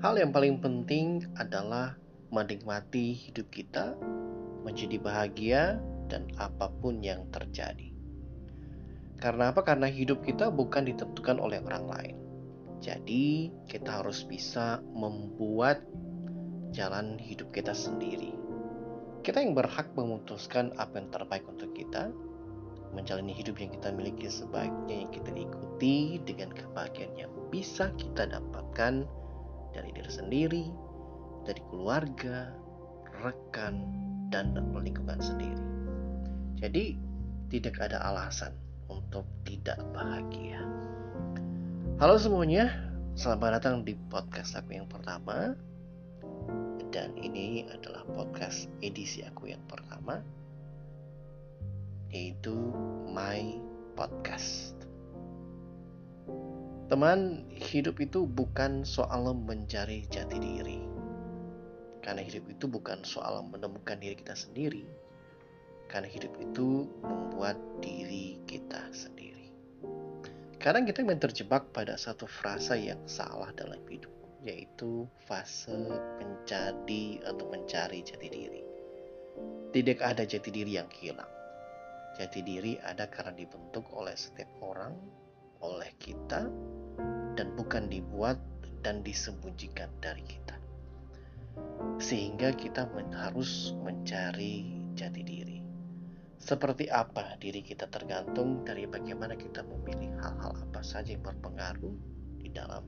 Hal yang paling penting adalah menikmati hidup kita, menjadi bahagia, dan apa pun yang terjadi. Karena apa? Karena hidup kita bukan ditentukan oleh orang lain. Jadi, kita harus bisa membuat jalan hidup kita sendiri. Kita yang berhak memutuskan apa yang terbaik untuk kita, menjalani hidup yang kita miliki sebaiknya yang kita ikuti dengan kebahagiaan yang bisa kita dapatkan dari diri sendiri, dari keluarga, rekan, dan lingkungan sendiri. Jadi, tidak ada alasan untuk tidak bahagia. Halo semuanya, selamat datang di podcast aku yang pertama. Dan ini adalah podcast edisi aku yang pertama, yaitu My Podcast. Teman, hidup itu bukan soal mencari jati diri. Karena hidup itu bukan soal menemukan diri kita sendiri. Karena hidup itu membuat diri kita sendiri. Kadang kita memang terjebak pada satu frasa yang salah dalam hidup, yaitu fase menjadi atau mencari jati diri. Tidak ada jati diri yang hilang. Jati diri ada karena dibentuk oleh setiap orang, oleh kita, dan bukan dibuat dan disembunyikan dari kita. Sehingga kita harus mencari jati diri. Seperti apa diri kita tergantung dari bagaimana kita memilih hal-hal apa saja yang berpengaruh di dalam.